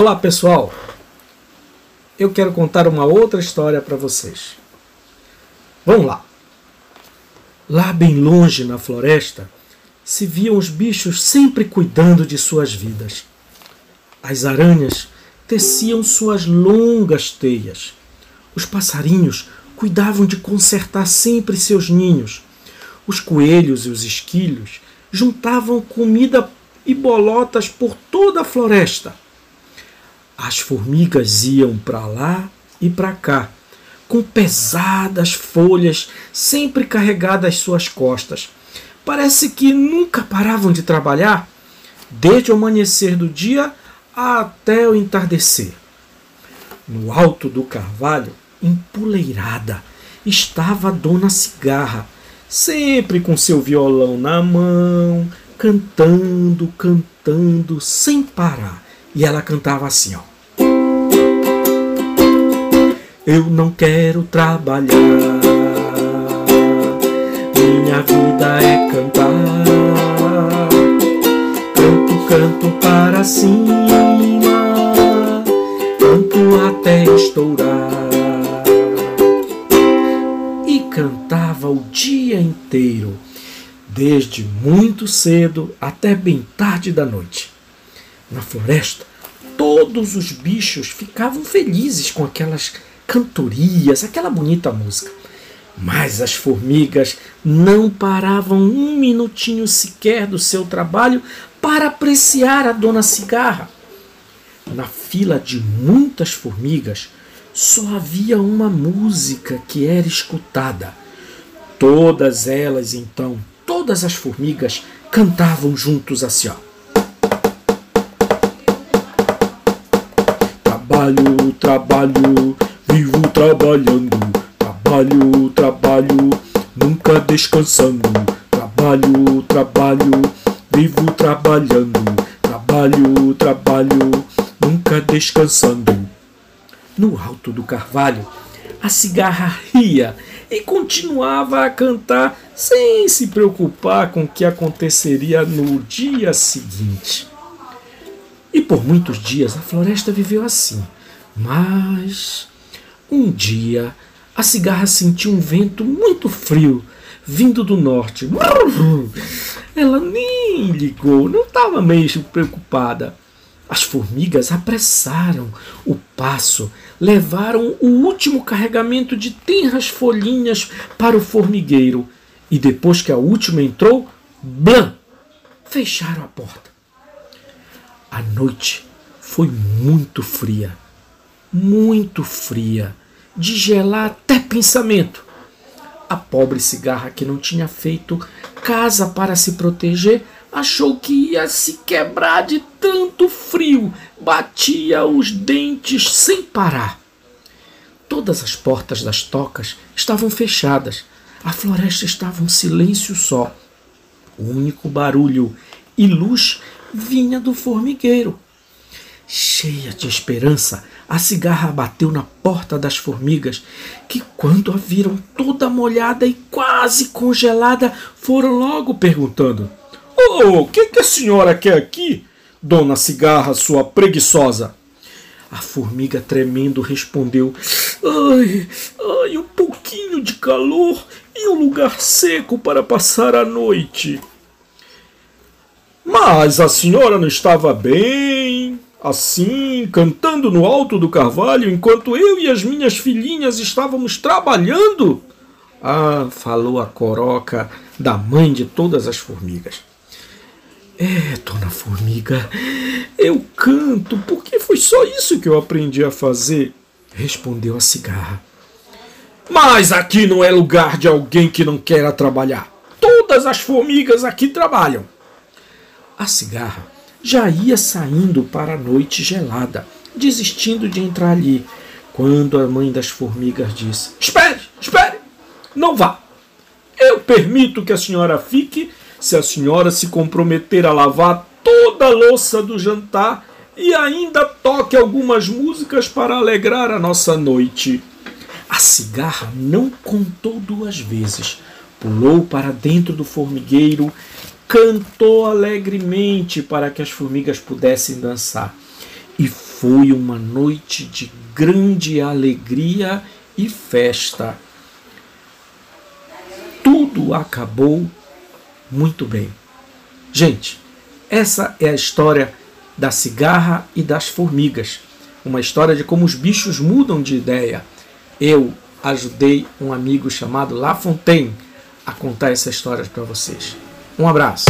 Olá pessoal, eu quero contar uma outra história para vocês. Vamos lá. Lá bem longe na floresta se viam os bichos sempre cuidando de suas vidas. As aranhas teciam suas longas teias. Os passarinhos cuidavam de consertar sempre seus ninhos. Os coelhos e os esquilhos juntavam comida e bolotas por toda a floresta. As formigas iam para lá e para cá, com pesadas folhas sempre carregadas às suas costas. Parece que nunca paravam de trabalhar, desde o amanhecer do dia até o entardecer. No alto do carvalho, empoleirada, estava a dona Cigarra, sempre com seu violão na mão, cantando, cantando, sem parar. E ela cantava assim, ó. Eu não quero trabalhar, minha vida é cantar. Canto, canto para cima, canto até estourar. E cantava o dia inteiro, desde muito cedo até bem tarde da noite. Na floresta, todos os bichos ficavam felizes com aquelas cantorias, aquela bonita música. Mas as formigas não paravam um minutinho sequer do seu trabalho para apreciar a dona Cigarra. Na fila de muitas formigas só havia uma música que era escutada. Todas elas, então, todas as formigas cantavam juntos assim, ó. Trabalho, trabalho, trabalhando, trabalho, trabalho, nunca descansando. Trabalho, trabalho, vivo trabalhando. Trabalho, trabalho, nunca descansando. No alto do carvalho, a cigarra ria e continuava a cantar sem se preocupar com o que aconteceria no dia seguinte. E por muitos dias a floresta viveu assim. Mas um dia, a cigarra sentiu um vento muito frio vindo do norte. Ela nem ligou, não estava meio preocupada. As formigas apressaram o passo, levaram o último carregamento de tenras folhinhas para o formigueiro e depois que a última entrou, blam, fecharam a porta. A noite foi muito fria muito fria, de gelar até pensamento. A pobre cigarra, que não tinha feito casa para se proteger, achou que ia se quebrar de tanto frio, batia os dentes sem parar. Todas as portas das tocas estavam fechadas, a floresta estava um silêncio só. O único barulho e luz vinha do formigueiro. Cheia de esperança, a cigarra bateu na porta das formigas, que, quando a viram toda molhada e quase congelada, foram logo perguntando: Oh, o que, que a senhora quer aqui, dona cigarra, sua preguiçosa? A formiga tremendo respondeu: Ai, ai, um pouquinho de calor e um lugar seco para passar a noite. Mas a senhora não estava bem? Assim, cantando no alto do carvalho, enquanto eu e as minhas filhinhas estávamos trabalhando? Ah, falou a coroca da mãe de todas as formigas. É, dona Formiga, eu canto porque foi só isso que eu aprendi a fazer, respondeu a cigarra. Mas aqui não é lugar de alguém que não queira trabalhar. Todas as formigas aqui trabalham. A cigarra já ia saindo para a noite gelada, desistindo de entrar ali, quando a mãe das formigas disse: Espere, espere, não vá. Eu permito que a senhora fique se a senhora se comprometer a lavar toda a louça do jantar e ainda toque algumas músicas para alegrar a nossa noite. A cigarra não contou duas vezes. Pulou para dentro do formigueiro cantou alegremente para que as formigas pudessem dançar. e foi uma noite de grande alegria e festa. Tudo acabou muito bem. Gente, essa é a história da cigarra e das formigas. Uma história de como os bichos mudam de ideia. Eu ajudei um amigo chamado La Fontaine a contar essa história para vocês. Um abraço.